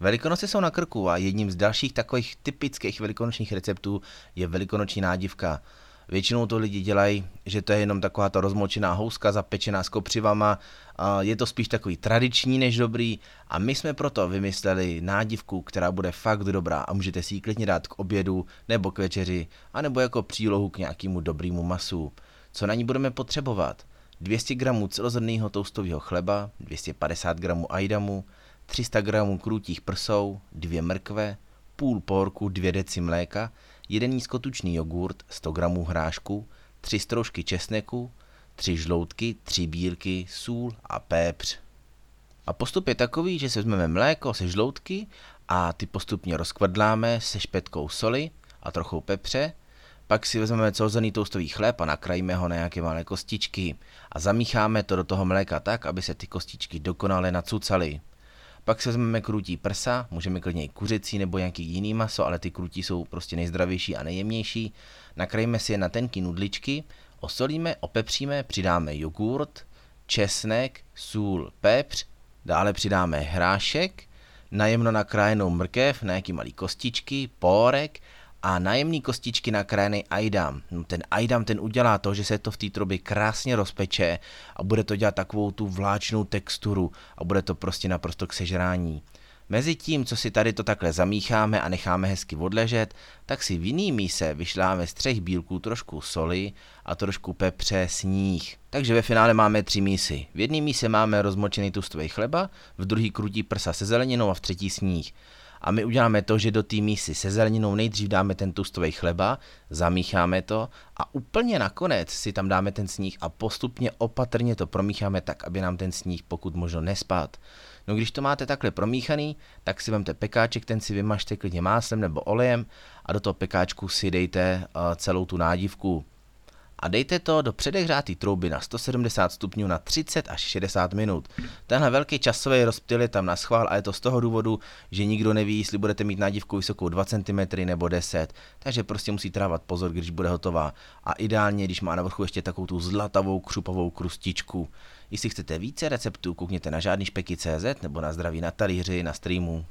Velikonoce jsou na krku a jedním z dalších takových typických velikonočních receptů je velikonoční nádivka. Většinou to lidi dělají, že to je jenom taková ta rozmočená houska zapečená s kopřivama. Je to spíš takový tradiční než dobrý a my jsme proto vymysleli nádivku, která bude fakt dobrá a můžete si ji klidně dát k obědu nebo k večeři, anebo jako přílohu k nějakému dobrému masu. Co na ní budeme potřebovat? 200 g celozrnného toustového chleba, 250 g ajdamu, 300 g krutých prsou, dvě mrkve, půl porku, dvě deci mléka, jeden nízkotučný jogurt, 100 g hrášku, tři stroužky česneku, tři žloutky, tři bílky, sůl a pépř. A postup je takový, že se vezmeme mléko se žloutky a ty postupně rozkvadláme se špetkou soli a trochou pepře, pak si vezmeme celozrnný toustový chléb a nakrajíme ho na nějaké malé kostičky a zamícháme to do toho mléka tak, aby se ty kostičky dokonale nacucaly. Pak se vezmeme krutí prsa, můžeme klidně i kuřecí nebo nějaký jiný maso, ale ty krutí jsou prostě nejzdravější a nejjemnější. Nakrajíme si je na tenký nudličky, osolíme, opepříme, přidáme jogurt, česnek, sůl, pepř, dále přidáme hrášek, najemno nakrájenou mrkev, nějaký malý kostičky, pórek a najemný kostičky nakrájený ajdam. No ten ajdam ten udělá to, že se to v té trubě krásně rozpeče a bude to dělat takovou tu vláčnou texturu a bude to prostě naprosto k sežrání. Mezi tím, co si tady to takhle zamícháme a necháme hezky odležet, tak si v jiný míse vyšláme z třech bílků trošku soli a trošku pepře, sníh. Takže ve finále máme tři mísy. V jedné míse máme rozmočený tustový chleba, v druhý krutí prsa se zeleninou a v třetí sníh. A my uděláme to, že do té mísy se zeleninou nejdřív dáme ten tustový chleba, zamícháme to a úplně nakonec si tam dáme ten sníh a postupně opatrně to promícháme tak, aby nám ten sníh pokud možno nespad. No když to máte takhle promíchaný, tak si vemte pekáček, ten si vymažte klidně máslem nebo olejem a do toho pekáčku si dejte uh, celou tu nádivku a dejte to do předehřátý trouby na 170 stupňů na 30 až 60 minut. Tenhle velký časový rozptyl je tam na schvál a je to z toho důvodu, že nikdo neví, jestli budete mít nádivku vysokou 2 cm nebo 10, takže prostě musí trávat pozor, když bude hotová. A ideálně, když má na vrchu ještě takovou tu zlatavou křupovou krustičku. Jestli chcete více receptů, koukněte na žádný špeky.cz nebo na zdraví na talíři na streamu.